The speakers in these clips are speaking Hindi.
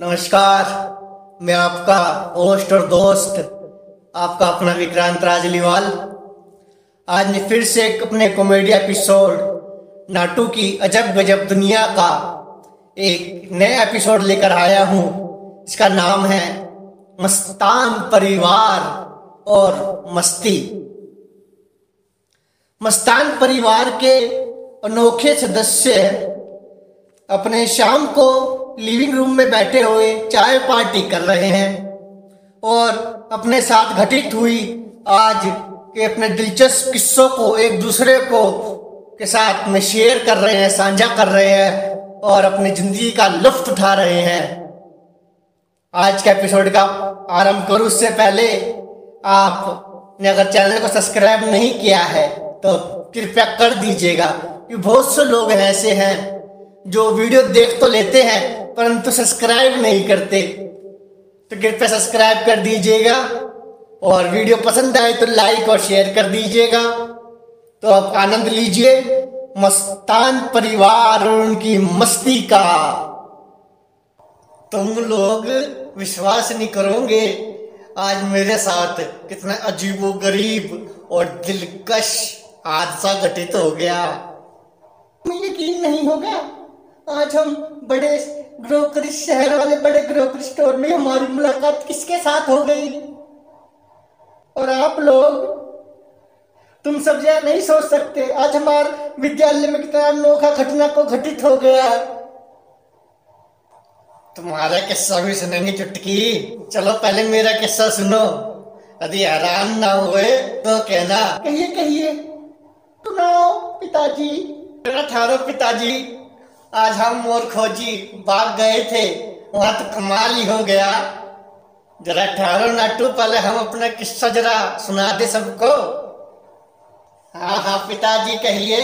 नमस्कार, मैं आपका होस्ट और दोस्त, आपका अपना विक्रांत राजलीवाल। आज मैं फिर से एक अपने कॉमेडी एपिसोड नाटू की अजब गजब दुनिया का एक नया एपिसोड लेकर आया हूँ। इसका नाम है मस्तान परिवार और मस्ती। मस्तान परिवार के अनोखे सदस्य अपने शाम को लिविंग रूम में बैठे हुए चाय पार्टी कर रहे हैं। और अपने साथ घटित हुई आज के अपने दिलचस्प किस्सों को एक दूसरे को के साथ में शेयर कर रहे हैं, साझा कर रहे हैं और अपनी ज़िंदगी का लुफ्त उठा रहे हैं। आज के एपिसोड का आरंभ करूँ, उससे पहले आपने अगर चैनल को सब्सक्राइब नहीं किया है तो कृपया कर दीजिएगा। कि बहुत से लोग ऐसे हैं जो वीडियो देख तो लेते हैं परंतु सब्सक्राइब नहीं करते तो कृपया सब्सक्राइब कर दीजिएगा। और वीडियो पसंद आए तो लाइक और शेयर कर दीजिएगा। तो आप आनंद लीजिए, मस्तान परिवार और उनकी मस्ती का। तुम लोग विश्वास नहीं करोगे, आज मेरे साथ कितना अजीबो गरीब और दिलकश हादसा घटित हो गया। यकीन नहीं होगा आज हम बड़े ग्रोकरी शहर वाले बड़े ग्रोकरी स्टोर में हमारी मुलाकात किसके साथ हो गई? और आप लोग तुम सब यह नहीं सोच सकते आज हमारे विद्यालय में कितना अनोखा घटना को घटित हो गया तुम्हारा किस्सा भी सुनेंगे चुटकी। चलो पहले मेरा किस्सा सुनो। यदि हैरान ना हुए तो कहना। कहिए कहिए। सुनाओ पिताजी। ठहरो पिताजी। आज हम मोर खोजी बाग गए थे, वहाँ तो कमाल ही हो गया। जरा ठहरो नाटू पहले हम अपना किस्सा जरा सुना दे सबको। हाँ हाँ पिताजी कहिए,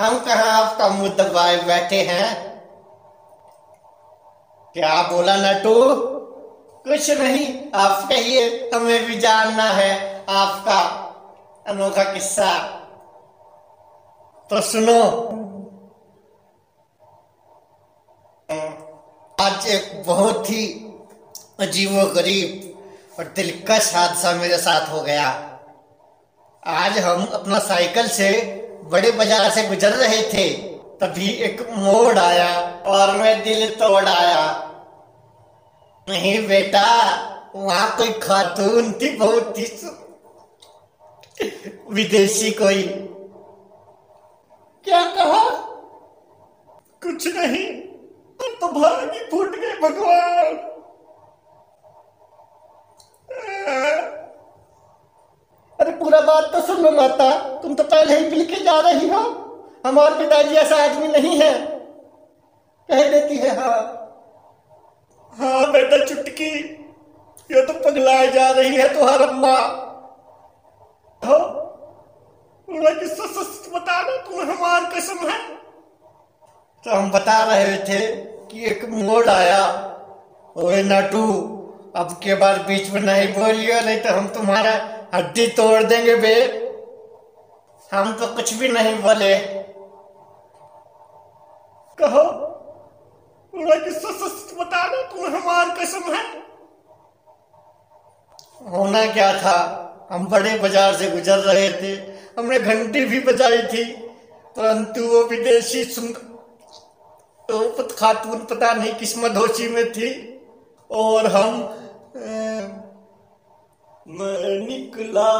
हम कहा आपका मुँह दबाए बैठे हैं? क्या बोला नटू कुछ नहीं, आप कहिए, हमें भी जानना है आपका अनोखा किस्सा। तो सुनो एक बहुत ही अजीबो गरीब और दिलकश हादसा मेरे साथ हो गया। आज हम अपना साइकिल से बड़े बाज़ार से गुजर रहे थे, तभी एक मोड़ आया और मैं दिल तोड़ आया। नहीं बेटा, वहाँ कोई खातून थी, बहुत ही विदेशी कोई। क्या कहा? कुछ नहीं। तो भागी फूट गए भगवान। अरे पूरा बात तो सुन लो माता, तुम तो पहले ही मिल के जा रही हो। हमारे पिताजी ऐसा आदमी नहीं है। कह देती है हाँ। हाँ बेटा चुटकी, ये तो पगलाए जा रही है तुहार अम्मा। हो सच बता दो तुम्हें हमार कसम है। तो हम बता रहे थे कि एक मोड़ आया। ओए नाटू, अब के बार बीच में नहीं बोलियो, नहीं तो हम तुम्हारा हड्डी तोड़ देंगे बे। हम तो कुछ भी नहीं बोले। कहो पूरा किस्सा सच बता दो तुम्हें हमार कसम है होना क्या था? हम बड़े बाज़ार से गुजर रहे थे। हमने घंटी भी बजाई थी। परंतु वो विदेशी सुन तो खातून पता नहीं किस मधोशी में थी। और हम निकला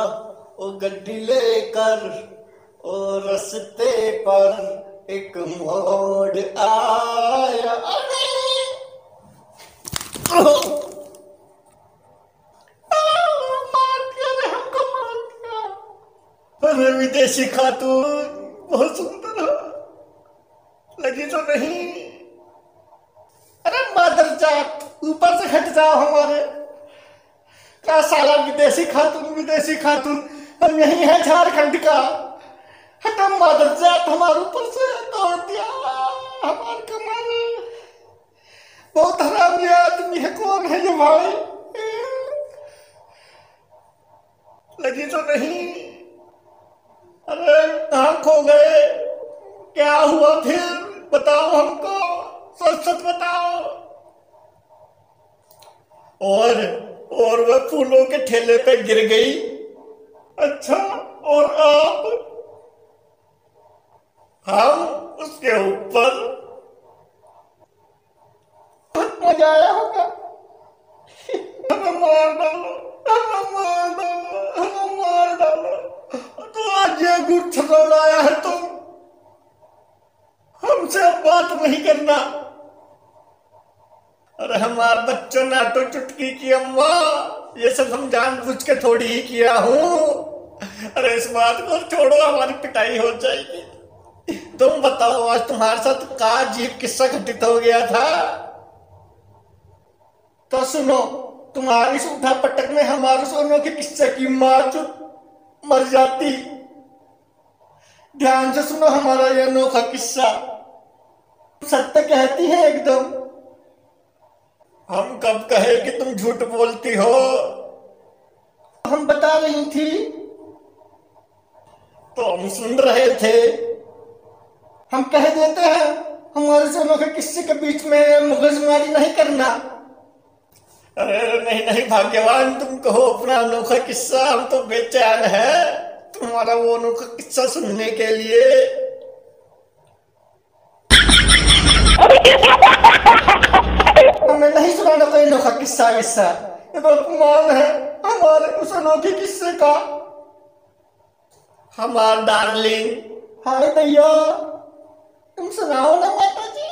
वो गड्डी लेकर और रस्ते पर एक मोड़ आया। अरे विदेशी खातून, बहुत सुंदर लगी तो नहीं। अरे मादर जात ऊपर से हट जाओ हमारे। क्या सारा विदेशी खातून विदेशी खातून? हम यही है झारखंड का। हटम मादर जात हमारे ऊपर से तोड़ दिया हमारे कमर बहुत हरामी आदमी है, कौन है ये भाई? लगी तो नहीं। अरे कहाँ खो गए। क्या हुआ फिर? बताओ हमको। सच सच बताओ। और और वह फूलों के ठेले पे गिर गई। अच्छा और आप? हम उसके ऊपर। मज़ा आया होगा। हमें मार नहीं करना। अरे हमारे बच्चों ने तो चुटकी की, अम्मा। ये सब हम जान बुझ के थोड़ी ही किया हूँ। अरे इस बात को छोड़ो, हमारी पिटाई हो जाएगी। तुम बताओ, आज तुम्हारे साथ का जीव किस्सा घटित हो गया था? तो सुनो, तुम्हारी सुधा पटक में हमारे सोनों के किस्से की माँ चुप मर जाती। ध्यान से सुनो हमारा यह अनोखा किस्सा। सत्य कहती है एकदम। हम कब कहे कि तुम झूठ बोलती हो? हम बता रही थी। तो हम सुन रहे थे। हम कह देते हैं हमारे सोनों के किस्से के बीच में मुगजमारी नहीं करना। अरे नहीं नहीं भाग्यवान तुम कहो अपना अनोखा किस्सा। हम तो बेचैन है तुम्हारा वो अनोखा किस्सा सुनने के लिए। हमें नहीं सुनाना कोई अनोखा किस्सा विस्सा ये तो है हमारे उस अनोखे किस्से का हमार डार्लिंग हाय भैया तुम सुनाओ ना माता जी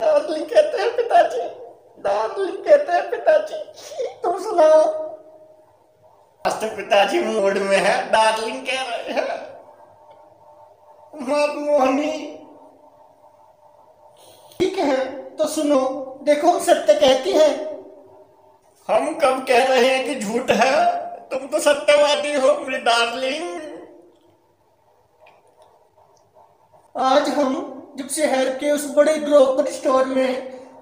डार्लिंग कहते हैं पिताजी डार्लिंग कहते हैं पिताजी तुम सुनाओ आज तो पिताजी मूड में है डार्लिंग कह रहे हैं मोहनी ठीक है तो सुनो देखो सत्य कहती है। हम कब कह रहे हैं कि झूठ है? तुम तो सत्यवादी हो मेरी डार्लिंग आज हम जब शहर के उस बड़े ग्रोसरी स्टोर में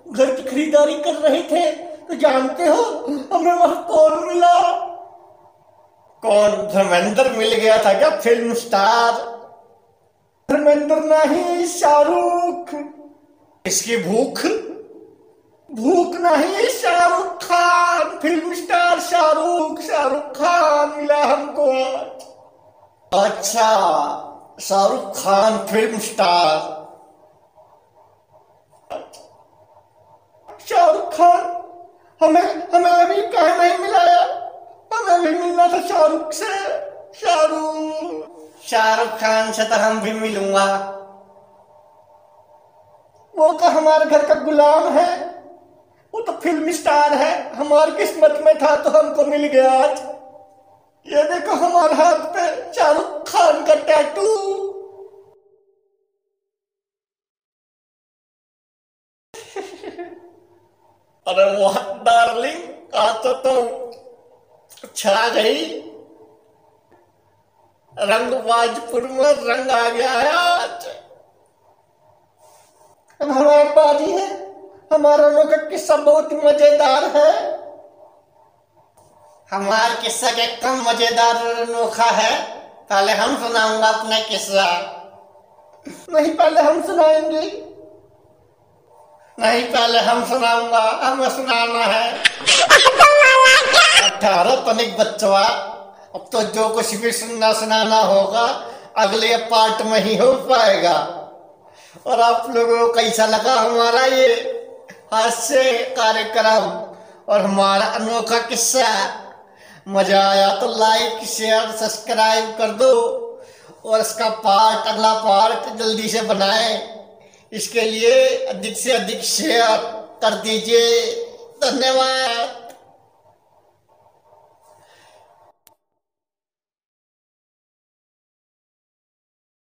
घर की खरीदारी कर रहे थे। तो जानते हो हमें वहाँ कौन मिला? कौन? धर्मेंद्र मिल गया था क्या फ़िल्म स्टार धर्मेंद्र नहीं शाहरुख। इसकी भूख? भूख नहीं, शाहरुख खान, फ़िल्म स्टार शाहरुख। शाहरुख खान मिला हमको। अच्छा शाहरुख खान फ़िल्म स्टार। शाहरुख खान, हमें हमें अभी कहा नहीं मिलाया। हमें भी मिलना था शाहरुख से। शाहरुख। शाहरुख खान से तो हम भी मिलूँगा। वो तो हमारे घर का गुलाम है। वो तो फ़िल्म स्टार है। हमारी किस्मत में था तो हमको मिल गया आज। ये देखो हमारे हाथ पे शाहरुख खान का टैटू अरे वाह डार्लिंग आज तो तुम छा गई। रंगबाजपुर में रंग आ गया। है हमारे बारी है। हमारा लोग किस्सा बहुत मज़ेदार है। हमारा किस्सा के कम मज़ेदार अनोखा है। पहले हम सुनाऊँगा अपना किस्सा। नहीं, पहले हम सुनाएँगे। नहीं, पहले हम सुनाऊँगा। हमें सुनाना है। अठारह तनिक बच्चवा अब तो जो कुछ भी सुनना सुनाना होगा, अगले पार्ट में ही हो पाएगा। और आप लोगों को कैसा लगा हमारा ये हास्य कार्यक्रम और हमारा अनोखा किस्सा? मज़ा आया तो लाइक शेयर सब्सक्राइब कर दो और इसका पार्ट अगला पार्ट जल्दी से बनाए। इसके लिए अधिक से अधिक शेयर कर दीजिए। धन्यवाद।